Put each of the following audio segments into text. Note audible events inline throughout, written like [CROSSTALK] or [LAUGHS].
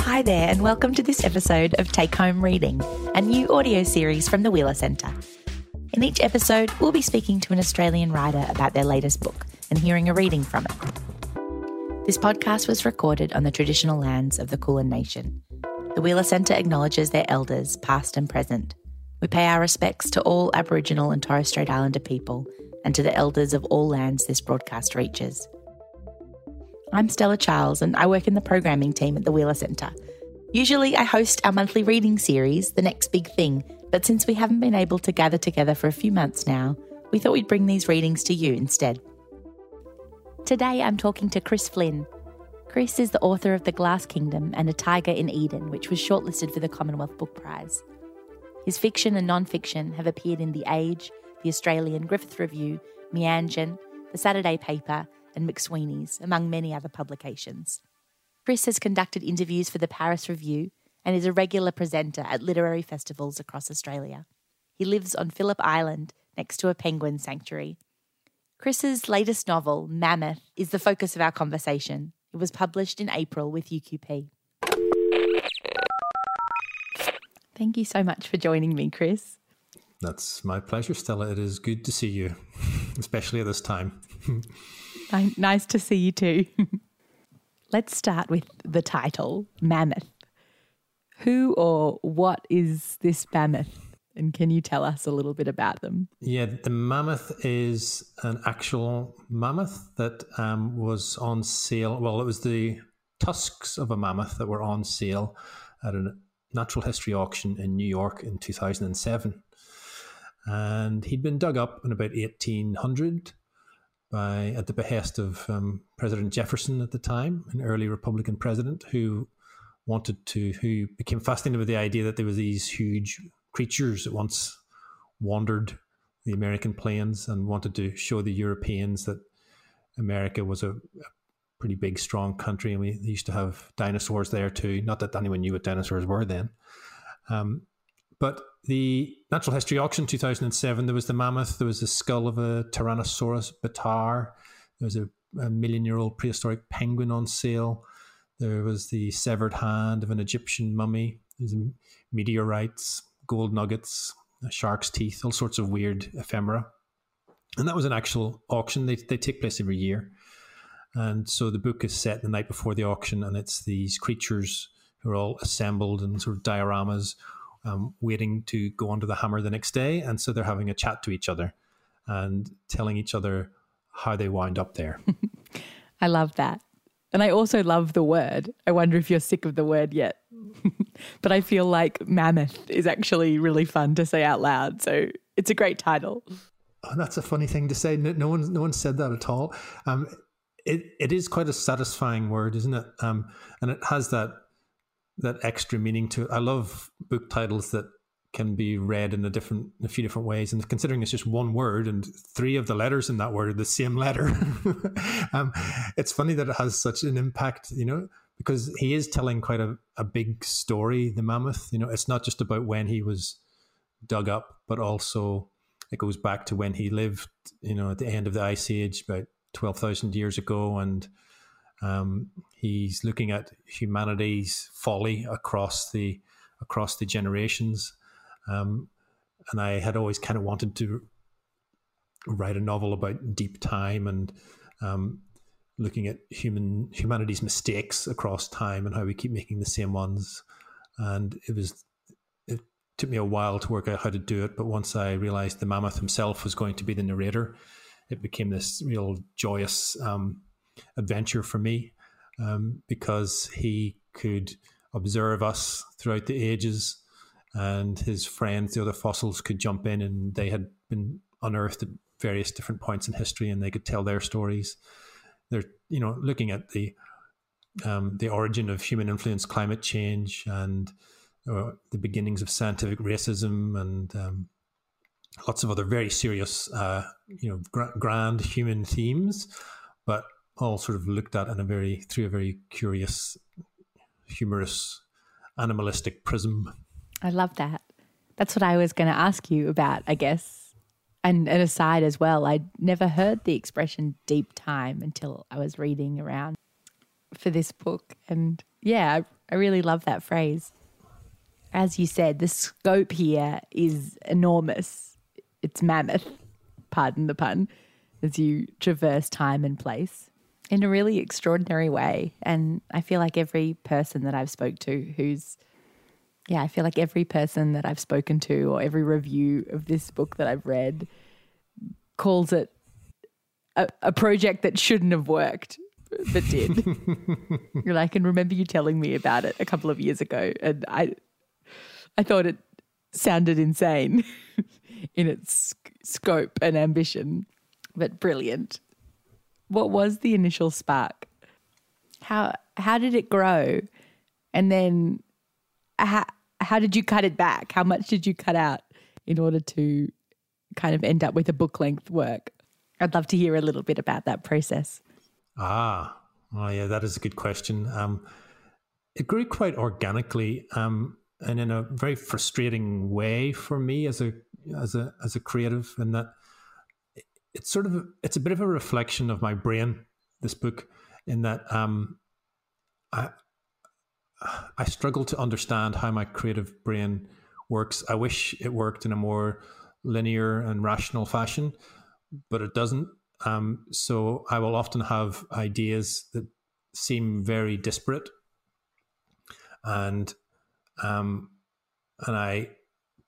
Hi there, and welcome to this episode of Take Home Reading, a new audio series from the Wheeler Centre. In each episode, we'll be speaking to an Australian writer about their latest book and hearing a reading from it. This podcast was recorded on the traditional lands of the Kulin Nation. The Wheeler Centre acknowledges their elders, past and present. We pay our respects to all Aboriginal and Torres Strait Islander people and to the elders of all lands this broadcast reaches. I'm Stella Charles and I work in the programming team at the Wheeler Centre. Usually I host our monthly reading series, The Next Big Thing, but since we haven't been able to gather together for a few months now, we thought we'd bring these readings to you instead. Today I'm talking to Chris Flynn. Chris is the author of The Glass Kingdom and A Tiger in Eden, which was shortlisted for the Commonwealth Book Prize. His fiction and non fiction have appeared in The Age, The Australian Griffith Review, Meanjin, The Saturday Paper, and McSweeney's, among many other publications. Chris has conducted interviews for the Paris Review and is a regular presenter at literary festivals across Australia. He lives on Phillip Island next to a penguin sanctuary. Chris's latest novel, Mammoth, is the focus of our conversation. It was published in April with UQP. Thank you so much for joining me, Chris. That's my pleasure, Stella. It is good to see you, [LAUGHS] especially at this time. [LAUGHS] nice to see you too. [LAUGHS] Let's start with the title Mammoth. Who or what is this mammoth? And can you tell us a little bit about them? Yeah, the mammoth is an actual mammoth that um, was on sale. Well, it was the tusks of a mammoth that were on sale at a natural history auction in New York in 2007. And he'd been dug up in about 1800 by at the behest of um, President Jefferson at the time, an early Republican president who wanted to who became fascinated with the idea that there were these huge creatures that once wandered the American plains and wanted to show the Europeans that America was a, a pretty big, strong country, and we used to have dinosaurs there too. Not that anyone knew what dinosaurs were then. Um, but the Natural History Auction 2007, there was the mammoth, there was the skull of a Tyrannosaurus bataar, there was a, a million year old prehistoric penguin on sale, there was the severed hand of an Egyptian mummy, there's meteorites, gold nuggets, shark's teeth, all sorts of weird ephemera. And that was an actual auction. They, they take place every year. And so the book is set the night before the auction, and it's these creatures who are all assembled in sort of dioramas um, waiting to go onto the hammer the next day. And so they're having a chat to each other and telling each other how they wind up there. [LAUGHS] I love that. And I also love the word. I wonder if you're sick of the word yet. [LAUGHS] but I feel like mammoth is actually really fun to say out loud. So it's a great title. Oh, that's a funny thing to say. No, no one, no one said that at all. Um, it, it is quite a satisfying word, isn't it? Um, and it has that that extra meaning to it. I love book titles that can be read in a different a few different ways and considering it's just one word and three of the letters in that word are the same letter [LAUGHS] um, it's funny that it has such an impact you know because he is telling quite a, a big story the mammoth you know it's not just about when he was dug up but also it goes back to when he lived you know at the end of the ice age about 12,000 years ago and um, he's looking at humanity's folly across the across the generations, um, and I had always kind of wanted to write a novel about deep time and um, looking at human humanity's mistakes across time and how we keep making the same ones. And it was it took me a while to work out how to do it, but once I realized the mammoth himself was going to be the narrator, it became this real joyous um, adventure for me um, because he could observe us throughout the ages, and his friends, the other fossils, could jump in, and they had been unearthed at various different points in history, and they could tell their stories. They're you know looking at the um, the origin of human influence, climate change, and uh, the beginnings of scientific racism, and um, lots of other very serious, uh, you know, gra- grand human themes. But all sort of looked at in a very through a very curious, humorous, animalistic prism. I love that. That's what I was going to ask you about, I guess. And an aside as well, I'd never heard the expression deep time until I was reading around. for this book. And yeah, I, I really love that phrase. As you said, the scope here is enormous. It's mammoth, pardon the pun, as you traverse time and place in a really extraordinary way. And I feel like every person that I've spoke to who's yeah, I feel like every person that I've spoken to or every review of this book that I've read calls it a, a project that shouldn't have worked but did. [LAUGHS] You're like, I can remember you telling me about it a couple of years ago, and I, I thought it sounded insane [LAUGHS] in its scope and ambition, but brilliant. What was the initial spark? How how did it grow, and then how how did you cut it back? How much did you cut out in order to kind of end up with a book length work? I'd love to hear a little bit about that process. Ah, oh yeah, that is a good question. Um, it grew quite organically, um, and in a very frustrating way for me as a as a as a creative, in that it's sort of it's a bit of a reflection of my brain. This book, in that um, I I struggle to understand how my creative brain works. I wish it worked in a more linear and rational fashion, but it doesn't. Um, so I will often have ideas that seem very disparate, and um, and I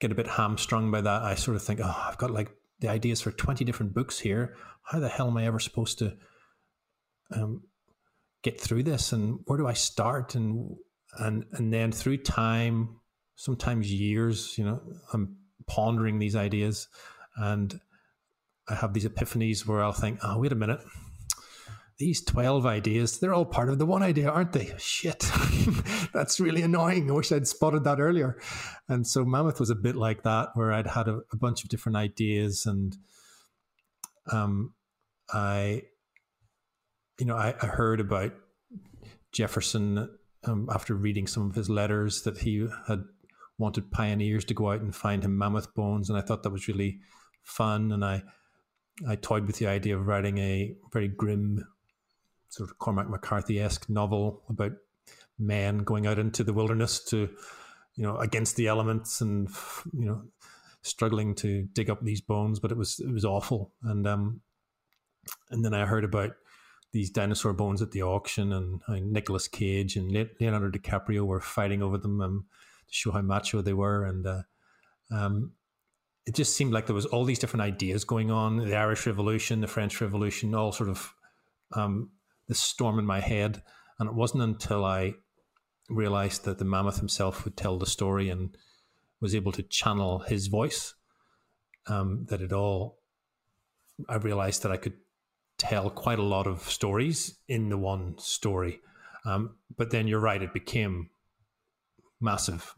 get a bit hamstrung by that. I sort of think, oh, I've got like the ideas for twenty different books here. How the hell am I ever supposed to um, get through this? And where do I start? And and and then through time, sometimes years, you know, I'm pondering these ideas, and I have these epiphanies where I'll think, oh, wait a minute. These 12 ideas, they're all part of the one idea, aren't they? Shit. [LAUGHS] That's really annoying. I wish I'd spotted that earlier. And so Mammoth was a bit like that, where I'd had a, a bunch of different ideas and um, I, you know, I, I heard about Jefferson um, after reading some of his letters that he had wanted pioneers to go out and find him mammoth bones, and I thought that was really fun. And I I toyed with the idea of writing a very grim, sort of Cormac McCarthy esque novel about men going out into the wilderness to, you know, against the elements and you know, struggling to dig up these bones. But it was it was awful, and um, and then I heard about these dinosaur bones at the auction, and uh, Nicolas Cage and Leonardo DiCaprio were fighting over them um, to show how macho they were, and uh, um, it just seemed like there was all these different ideas going on: the Irish Revolution, the French Revolution, all sort of um, this storm in my head. And it wasn't until I realized that the mammoth himself would tell the story and was able to channel his voice um, that it all. I realized that I could tell quite a lot of stories in the one story. Um, but then you're right, it became massive.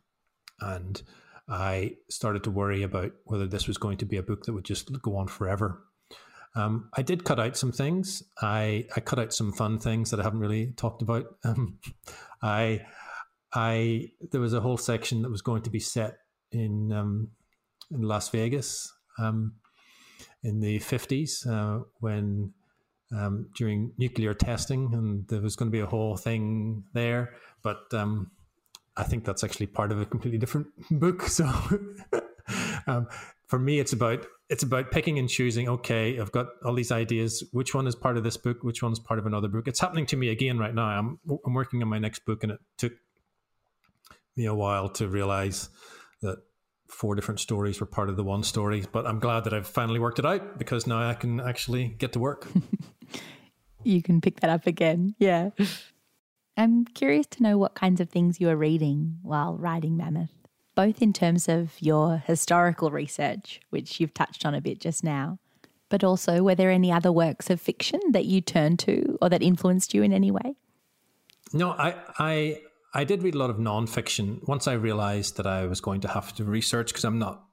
And I started to worry about whether this was going to be a book that would just go on forever. Um, I did cut out some things. I, I cut out some fun things that I haven't really talked about. [LAUGHS] Um, I I there was a whole section that was going to be set in um, in Las Vegas um, in the fifties uh, when um, during nuclear testing, and there was going to be a whole thing there. But um, I think that's actually part of a completely different [LAUGHS] book. So [LAUGHS] um, for me, it's about it's about picking and choosing. Okay, I've got all these ideas. Which one is part of this book? Which one is part of another book? It's happening to me again right now. I'm I'm working on my next book, and it took me a while to realize that four different stories were part of the one story. But I'm glad that I've finally worked it out because now I can actually get to work. [LAUGHS] you can pick that up again. Yeah. I'm curious to know what kinds of things you are reading while writing Mammoth, both in terms of your historical research, which you've touched on a bit just now, but also were there any other works of fiction that you turned to or that influenced you in any way? No, I, I, I did read a lot of nonfiction. Once I realized that I was going to have to research because I'm not,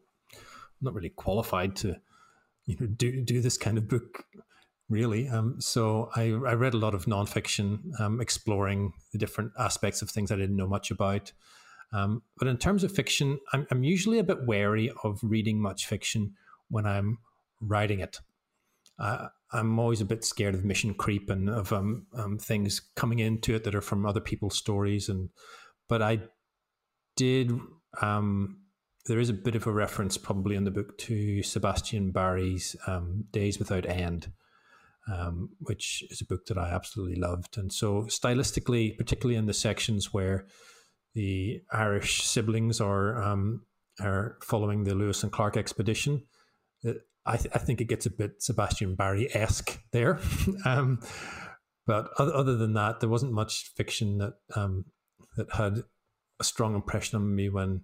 not really qualified to, you know, do do this kind of book really. Um, so I, I, read a lot of nonfiction, um, exploring the different aspects of things I didn't know much about. Um, but in terms of fiction, I'm, I'm, usually a bit wary of reading much fiction when I'm writing it. Uh, I'm always a bit scared of mission creep and of um, um, things coming into it that are from other people's stories. And but I did. Um, there is a bit of a reference probably in the book to Sebastian Barry's um, Days Without End, um, which is a book that I absolutely loved. And so stylistically, particularly in the sections where the Irish siblings are um, are following the Lewis and Clark expedition. I, th- I think it gets a bit Sebastian Barry esque there. [LAUGHS] um, but other, other than that, there wasn't much fiction that um, that had a strong impression on me when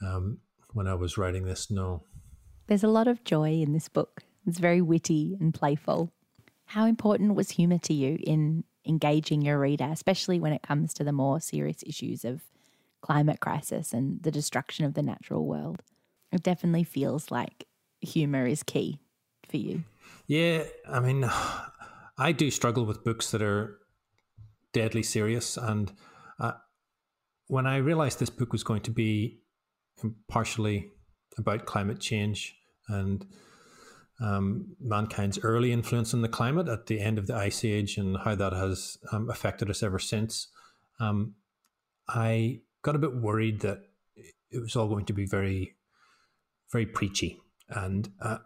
um, when I was writing this. No, there's a lot of joy in this book. It's very witty and playful. How important was humour to you in engaging your reader, especially when it comes to the more serious issues of climate crisis and the destruction of the natural world. It definitely feels like humor is key for you. Yeah, I mean, [SIGHS] I do struggle with books that are deadly serious. And uh, when I realized this book was going to be partially about climate change and um, mankind's early influence on the climate at the end of the ice age and how that has um, affected us ever since, um, I got a bit worried that it was all going to be very, very preachy. And uh,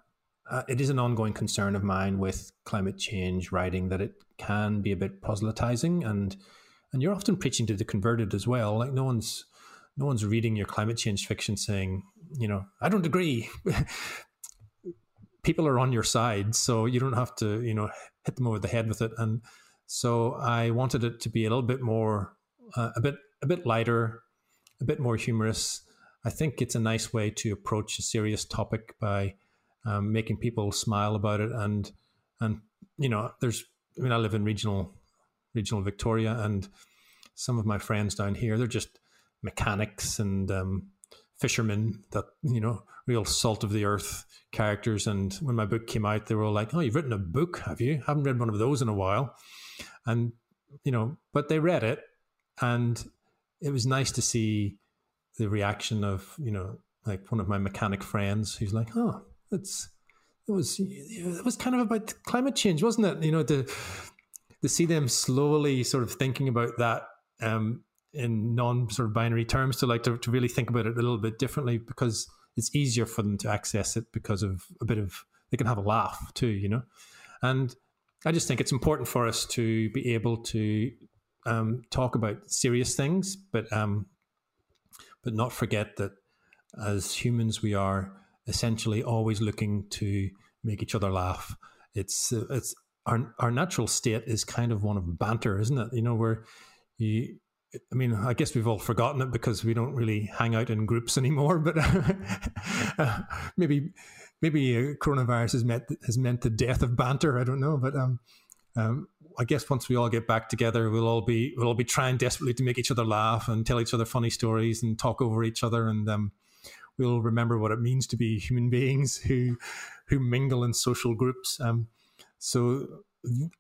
uh, it is an ongoing concern of mine with climate change writing that it can be a bit proselytizing and and you're often preaching to the converted as well. Like no one's no one's reading your climate change fiction saying, you know, I don't agree. [LAUGHS] People are on your side, so you don't have to, you know, hit them over the head with it. And so I wanted it to be a little bit more, uh, a bit, a bit lighter, a bit more humorous. I think it's a nice way to approach a serious topic by um, making people smile about it. And and you know, there's I mean, I live in regional regional Victoria, and some of my friends down here, they're just mechanics and um, fishermen that you know, real salt of the earth characters. And when my book came out, they were all like, "Oh, you've written a book, have you? Haven't read one of those in a while." And you know, but they read it, and it was nice to see the reaction of you know like one of my mechanic friends who's like, oh, it's it was it was kind of about climate change, wasn't it? You know, to to see them slowly sort of thinking about that um, in non sort of binary terms, to like to, to really think about it a little bit differently because it's easier for them to access it because of a bit of they can have a laugh too, you know, and I just think it's important for us to be able to um, talk about serious things, but um, but not forget that as humans we are essentially always looking to make each other laugh. It's it's our our natural state is kind of one of banter, isn't it? You know, where you. I mean, I guess we've all forgotten it because we don't really hang out in groups [LAUGHS] anymore. But [LAUGHS] maybe, maybe uh, coronavirus has meant has meant the death of banter. I don't know, but um, um, I guess once we all get back together, we'll all be we'll all be trying desperately to make each other laugh and tell each other funny stories and talk over each other, and um, we'll remember what it means to be human beings [LAUGHS] who who mingle in social groups. Um, so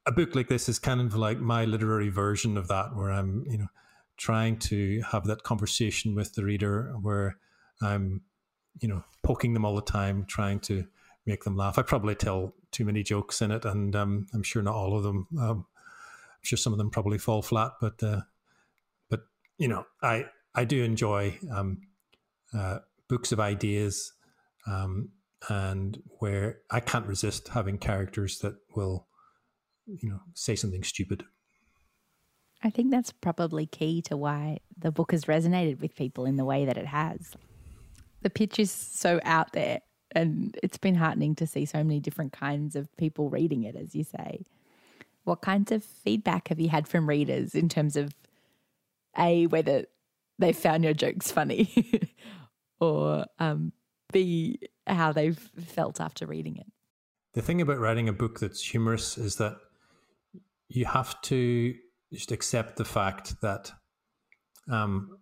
a book like this is kind of like my literary version of that, where I'm you know trying to have that conversation with the reader, where I'm you know poking them all the time, trying to make them laugh. I probably tell too many jokes in it, and um, I'm sure not all of them. Um, I'm sure some of them probably fall flat, but uh, but you know, I I do enjoy um, uh, books of ideas, um, and where I can't resist having characters that will, you know, say something stupid. I think that's probably key to why the book has resonated with people in the way that it has. The pitch is so out there and it's been heartening to see so many different kinds of people reading it, as you say. What kinds of feedback have you had from readers in terms of A, whether they found your jokes funny, [LAUGHS] or um, B, how they've felt after reading it? The thing about writing a book that's humorous is that you have to just accept the fact that um,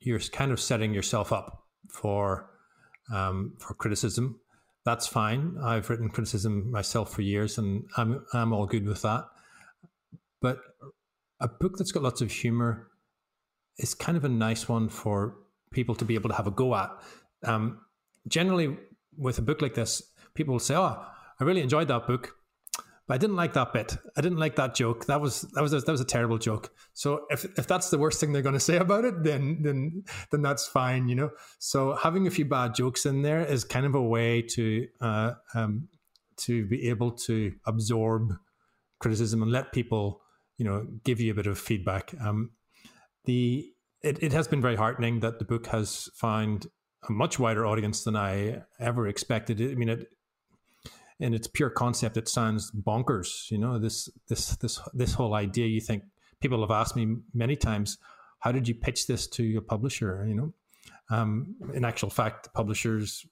you're kind of setting yourself up for um, for criticism. That's fine. I've written criticism myself for years, and I'm I'm all good with that. But a book that's got lots of humor is kind of a nice one for people to be able to have a go at. Um, generally, with a book like this, people will say, "Oh, I really enjoyed that book, I didn't like that bit. I didn't like that joke. That was that was a, that was a terrible joke. So if if that's the worst thing they're going to say [LAUGHS] about it, then then then that's fine, you know. So having a few bad jokes in there is kind of a way to uh, um, to be able to absorb criticism and let people, you know, give you a bit of feedback. Um, the it, it has been very heartening that the book has found a much wider audience than I ever expected. I mean, it in its pure concept, it sounds bonkers. You know, this this this this whole idea. You think people have asked me many times, how did you pitch this to your publisher? You know, um, in actual fact, the publishers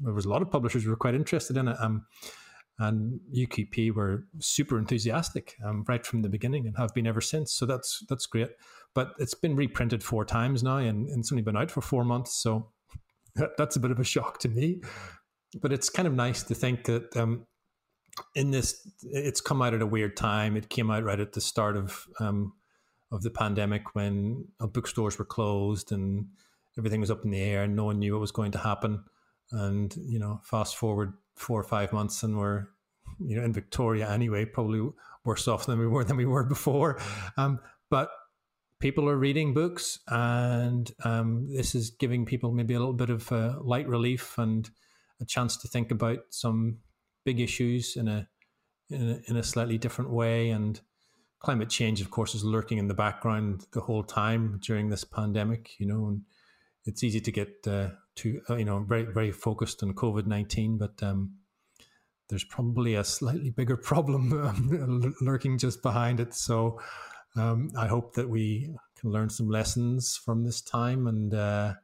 there was a lot of publishers who were quite interested in it. Um, and UQP were super enthusiastic um, right from the beginning and have been ever since. So that's that's great. But it's been reprinted four times now, and, and it's only been out for four months. So [LAUGHS] that's a bit of a shock to me. But it's kind of nice to think that um, in this, it's come out at a weird time. It came out right at the start of um, of the pandemic when uh, bookstores were closed and everything was up in the air, and no one knew what was going to happen. And you know, fast forward four or five months, and we're you know in Victoria anyway, probably worse off than we were than we were before. Um, but people are reading books, and um, this is giving people maybe a little bit of uh, light relief and a chance to think about some big issues in a, in a in a slightly different way. And climate change, of course, is lurking in the background the whole time during this pandemic. You know, and it's easy to get uh, to uh, you know very very focused on COVID nineteen, but um, there's probably a slightly bigger [LAUGHS] problem um, lurking just behind it. So um, I hope that we can learn some lessons from this time and uh,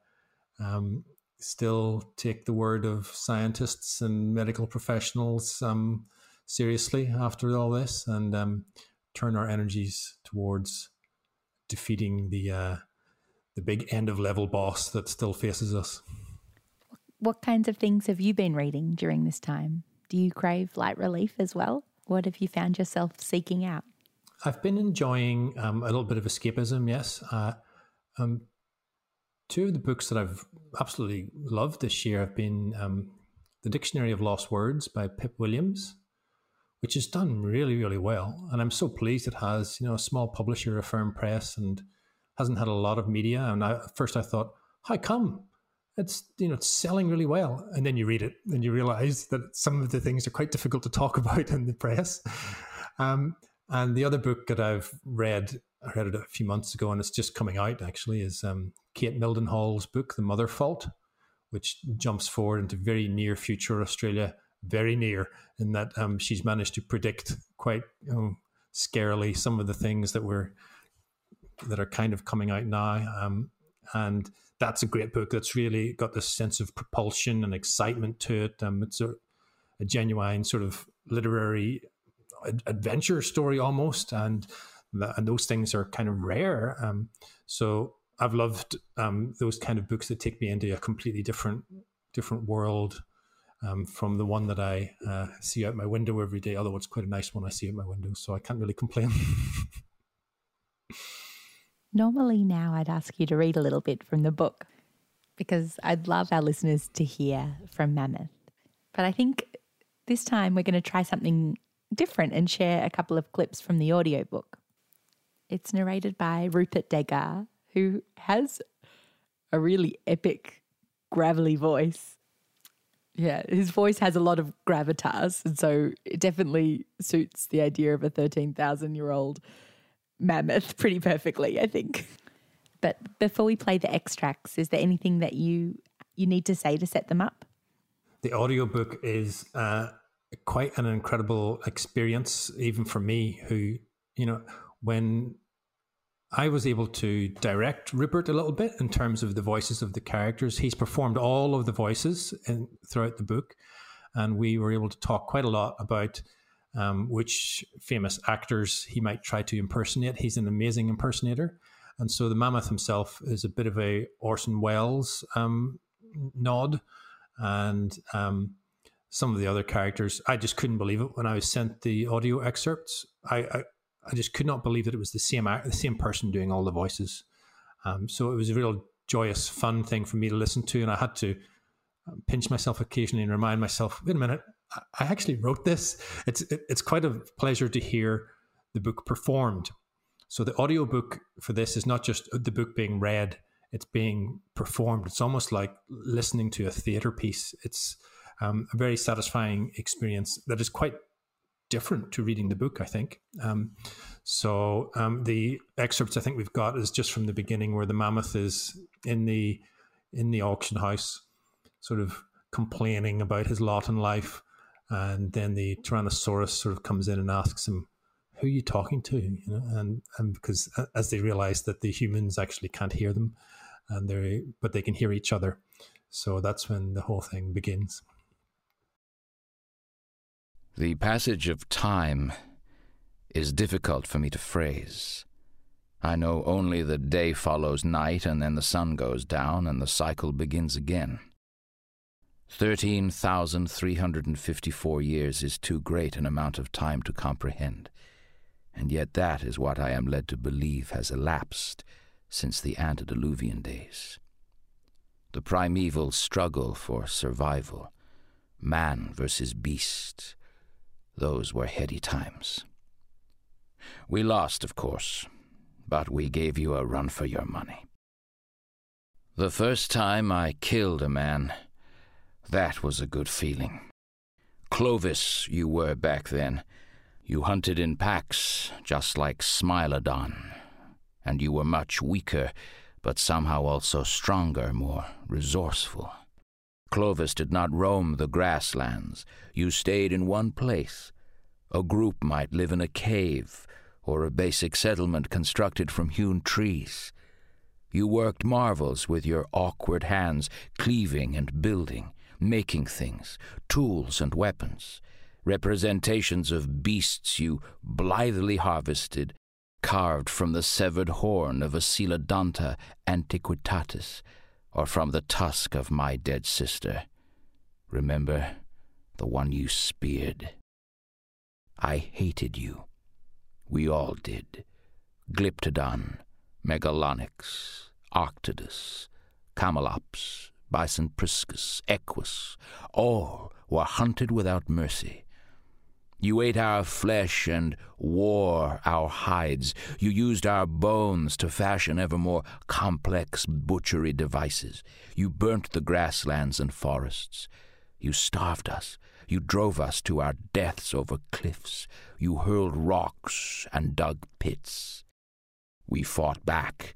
um, still take the word of scientists and medical professionals um, seriously after all this and um, turn our energies towards defeating the uh, the big end of level boss that still faces us. What kinds of things have you been reading during this time? Do you crave light relief as well? What have you found yourself seeking out? I've been enjoying um, a little bit of escapism, yes. Uh, um, two of the books that I've absolutely loved this year have been um, The Dictionary of Lost Words by Pip Williams, which has done really, really well. And I'm so pleased it has, you know, a small publisher, Affirm Press, and hasn't had a lot of media. And I, at first I thought, how come? It's you know it's selling really well, and then you read it and you realize that some of the things are quite difficult to talk [LAUGHS] about in the press. Um, and the other book that I've read, I read it a few months ago, and it's just coming out actually, is um, Kate Mildenhall's book, The Mother Fault, which jumps forward into very near future Australia, very near, in that um, she's managed to predict quite you know, scarily some of the things that were that are kind of coming out now. Um, and that's a great book that's really got this sense of propulsion and excitement to it. Um, it's a, a, genuine sort of literary adventure story almost, and and those things are kind of rare. Um, so I've loved um, those kind of books that take me into a completely different different world um, from the one that I uh, see out my window every day. Although it's quite a nice one I see out my window, so I can't really complain. [LAUGHS] Normally, now I'd ask you to read a little bit from the book because I'd love our listeners to hear from Mammoth. But I think this time we're going to try something different and share a couple of clips from the audiobook. It's narrated by Rupert Degas, who has a really epic, gravelly voice. Yeah, his voice has a lot of gravitas, and so it definitely suits the idea of a 13,000 year old mammoth [LAUGHS] pretty perfectly, I think. But before we play the extracts, is there anything that you you need to say to set them up? The audiobook is uh, quite an incredible experience, even for me, who, you know, when I was able to direct Rupert a little bit in terms of the voices of the characters. He's performed all of the voices in, throughout the book, and we were able to talk quite a lot about um, which famous actors he might try to impersonate. He's an amazing impersonator. And so the mammoth himself is a bit of a Orson Welles um, nod. And um, some of the other characters, I just couldn't believe it when I was sent the audio excerpts. I, I, I just could not believe that it was the same the same person doing all the voices. Um, so it was a real joyous, fun thing for me to listen to, and I had to um, pinch myself occasionally and remind myself, wait a minute, I actually wrote this. It's it's quite a pleasure to hear the book performed. So the audiobook for this is not just the book being read, it's being performed. It's almost like listening to a theater piece. It's um, a very satisfying experience that is quite different to reading the book, I think. Um, so um, the excerpts I think we've got is just from the beginning where the mammoth is in the in the auction house, sort of complaining about his lot in life, and then the Tyrannosaurus sort of comes in and asks him, "Who are you talking to?" You know, and and because uh, as they realize that the humans actually can't hear them, and they but they can hear each other, so that's when the whole thing begins. The passage of time is difficult for me to phrase. I know only that day follows night, and then the sun goes down, and the cycle begins again. 13,354 years is too great an amount of time to comprehend, and yet that is what I am led to believe has elapsed since the antediluvian days. The primeval struggle for survival, man versus beast, those were heady times. We lost, of course, but we gave you a run for your money. The first time I killed a man, that was a good feeling. Clovis, you were back then. You hunted in packs, just like Smilodon, and you were much weaker, but somehow also stronger, more resourceful. Clovis did not roam the grasslands. You stayed in one place. A group might live in a cave, or a basic settlement constructed from hewn trees. You worked marvels with your awkward hands, cleaving and building, making things, tools and weapons, representations of beasts you blithely harvested, carved from the severed horn of a Coelodonta antiquitatis, or from the tusk of my dead sister. Remember the one you speared? I hated you. We all did. Glyptodon, Megalonyx, Arctodus, Camelops, Bison priscus, Equus, all were hunted without mercy. You ate our flesh and wore our hides. You used our bones to fashion ever more complex butchery devices. You burnt the grasslands and forests. You starved us. You drove us to our deaths over cliffs. You hurled rocks and dug pits. We fought back,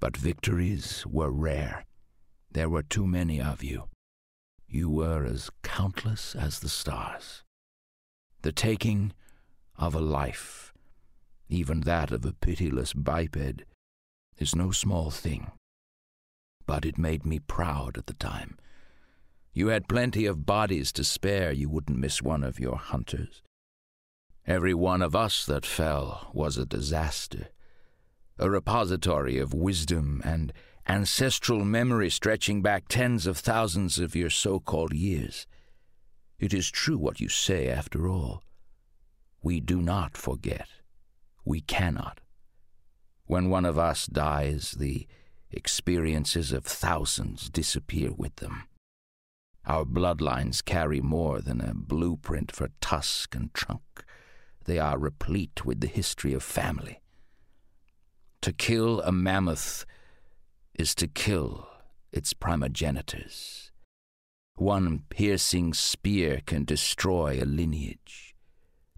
but victories were rare. There were too many of you. You were as countless as the stars the taking of a life, even that of a pitiless biped, is no small thing. But it made me proud at the time. You had plenty of bodies to spare, you wouldn't miss one of your hunters. Every one of us that fell was a disaster, a repository of wisdom and ancestral memory stretching back tens of thousands of your so called years. It is true what you say, after all. We do not forget. We cannot. When one of us dies, the experiences of thousands disappear with them. Our bloodlines carry more than a blueprint for tusk and trunk. They are replete with the history of family. To kill a mammoth is to kill its primogenitors. One piercing spear can destroy a lineage.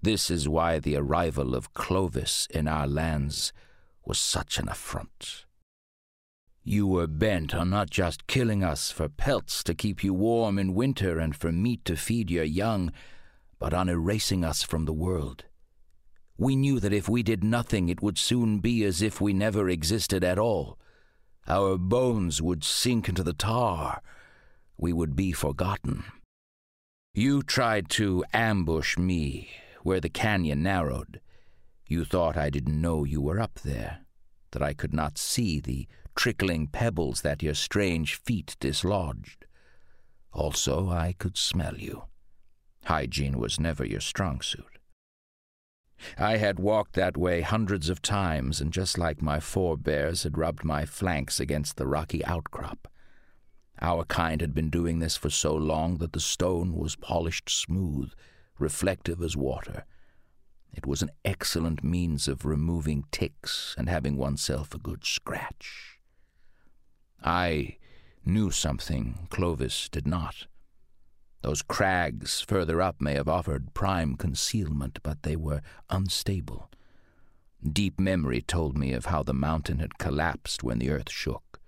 This is why the arrival of Clovis in our lands was such an affront. You were bent on not just killing us for pelts to keep you warm in winter and for meat to feed your young, but on erasing us from the world. We knew that if we did nothing, it would soon be as if we never existed at all. Our bones would sink into the tar we would be forgotten. You tried to ambush me where the canyon narrowed. You thought I didn't know you were up there, that I could not see the trickling pebbles that your strange feet dislodged. Also, I could smell you. Hygiene was never your strong suit. I had walked that way hundreds of times, and just like my forebears, had rubbed my flanks against the rocky outcrop. Our kind had been doing this for so long that the stone was polished smooth, reflective as water. It was an excellent means of removing ticks and having oneself a good scratch. I knew something Clovis did not. Those crags further up may have offered prime concealment, but they were unstable. Deep memory told me of how the mountain had collapsed when the earth shook,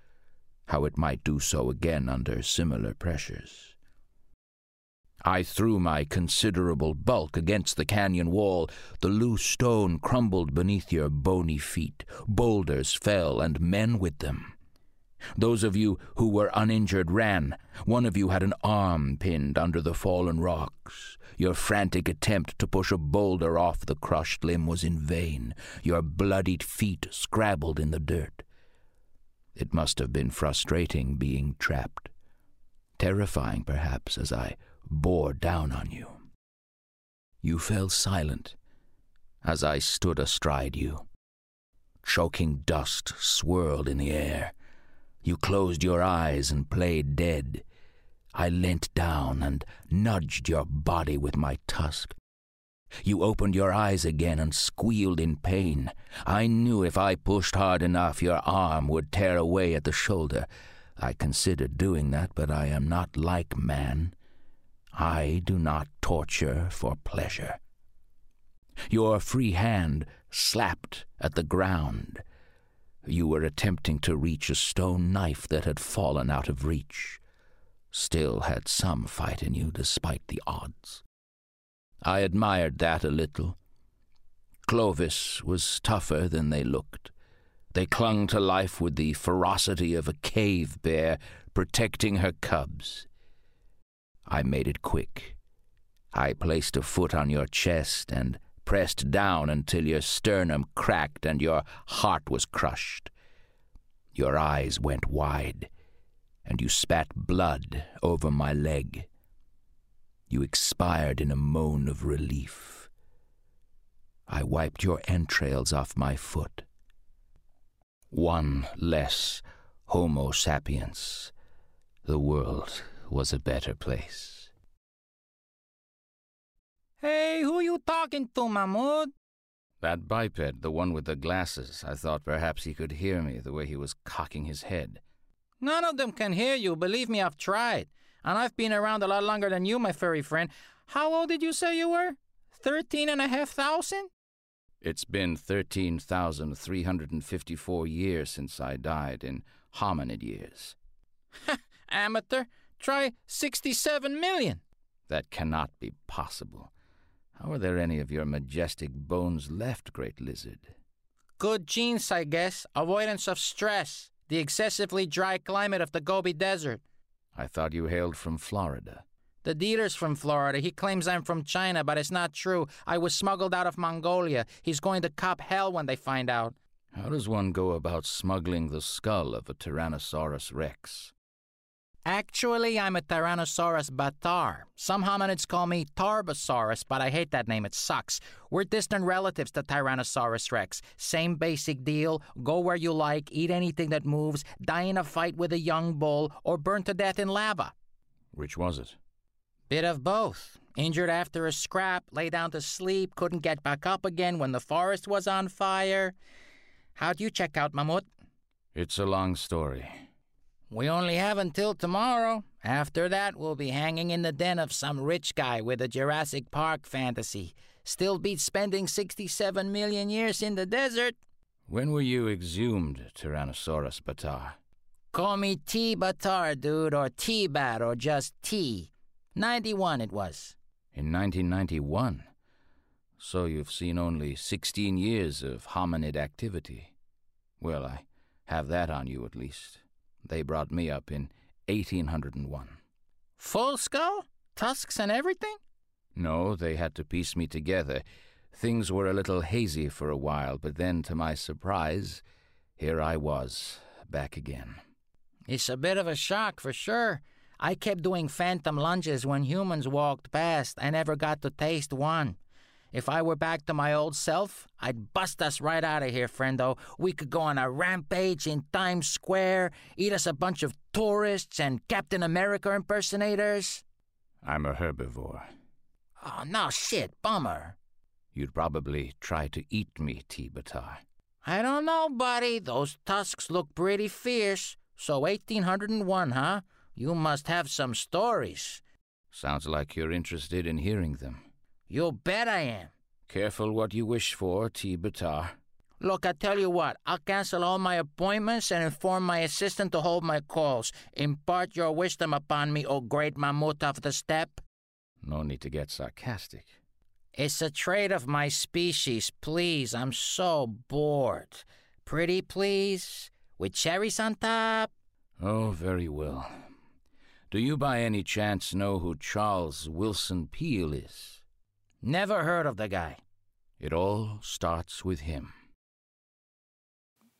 how it might do so again under similar pressures. I threw my considerable bulk against the canyon wall. The loose stone crumbled beneath your bony feet. Boulders fell, and men with them. Those of you who were uninjured ran. One of you had an arm pinned under the fallen rocks. Your frantic attempt to push a boulder off the crushed limb was in vain. Your bloodied feet scrabbled in the dirt. It must have been frustrating being trapped. Terrifying, perhaps, as I bore down on you. You fell silent as I stood astride you. Choking dust swirled in the air. You closed your eyes and played dead. I leant down and nudged your body with my tusk. You opened your eyes again and squealed in pain. I knew if I pushed hard enough, your arm would tear away at the shoulder. I considered doing that, but I am not like man. I do not torture for pleasure. Your free hand slapped at the ground. You were attempting to reach a stone knife that had fallen out of reach. Still had some fight in you despite the odds. I admired that a little. Clovis was tougher than they looked. They clung to life with the ferocity of a cave bear protecting her cubs. I made it quick. I placed a foot on your chest and pressed down until your sternum cracked and your heart was crushed. Your eyes went wide, and you spat blood over my leg. You expired in a moan of relief. I wiped your entrails off my foot. One less Homo sapiens. The world was a better place. Hey, who you talking to, Mammut? That biped, the one with the glasses. I thought perhaps he could hear me the way he was cocking his head. None of them can hear you. Believe me, I've tried. And I've been around a lot longer than you, my furry friend. How old did you say you were? Thirteen and a half thousand? It's been 13,354 years since I died in hominid years. [LAUGHS] Amateur. Try 67 million. That cannot be possible. How are there any of your majestic bones left, great lizard? Good genes, I guess. Avoidance of stress. The excessively dry climate of the Gobi Desert. I thought you hailed from Florida. The dealer's from Florida. He claims I'm from China, but it's not true. I was smuggled out of Mongolia. He's going to cop hell when they find out. How does one go about smuggling the skull of a Tyrannosaurus rex? Actually, I'm a Tyrannosaurus bataar. Some hominids call me Tarbosaurus, but I hate that name. It sucks. We're distant relatives to Tyrannosaurus rex. Same basic deal. Go where you like, eat anything that moves, die in a fight with a young bull, or burn to death in lava. Which was it? Bit of both. Injured after a scrap, lay down to sleep, couldn't get back up again when the forest was on fire. How'd you check out, Mammut? It's a long story. We only have until tomorrow. After that, we'll be hanging in the den of some rich guy with a Jurassic Park fantasy. Still beats spending 67 million years in the desert. When were you exhumed, Tyrannosaurus bataar? Call me T Bataar, dude, or T Bat, or just T. 91 it was. In 1991? So you've seen only 16 years of hominid activity. Well, I have that on you at least. They brought me up in 1801. Full skull? Tusks and everything? No, they had to piece me together. Things were a little hazy for a while, but then, to my surprise, here I was, back again. It's a bit of a shock for sure. I kept doing phantom lunges when humans walked past. I never got to taste one. If I were back to my old self, I'd bust us right out of here, friendo. We could go on a rampage in Times Square, eat us a bunch of tourists and Captain America impersonators. I'm a herbivore. Oh, no shit, bummer. You'd probably try to eat me, T. Bataar. I don't know, buddy. Those tusks look pretty fierce. So 1801, huh? You must have some stories. Sounds like you're interested in hearing them. You bet I am. Careful what you wish for, T. Bataar. Look, I tell you what, I'll cancel all my appointments and inform my assistant to hold my calls. Impart your wisdom upon me, O great mammoth of the steppe. No need to get sarcastic. It's a trait of my species. Please, I'm so bored. Pretty, please? With cherries on top? Oh, very well. Do you by any chance know who Charles Willson Peale is? Never heard of the guy. It all starts with him.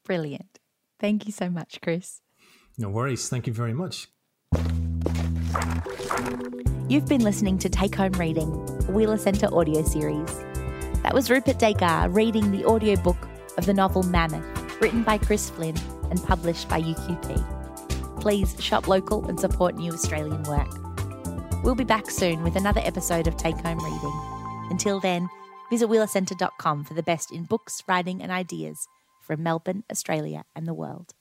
Brilliant. Thank you so much, Chris. No worries. Thank you very much. You've been listening to Take Home Reading, a Wheeler Centre audio series. That was Rupert Degas reading the audiobook of the novel Mammoth, written by Chris Flynn and published by UQP. Please shop local and support new Australian work. We'll be back soon with another episode of Take Home Reading. Until then, visit wheelercentre.com for the best in books, writing, and ideas from Melbourne, Australia, and the world.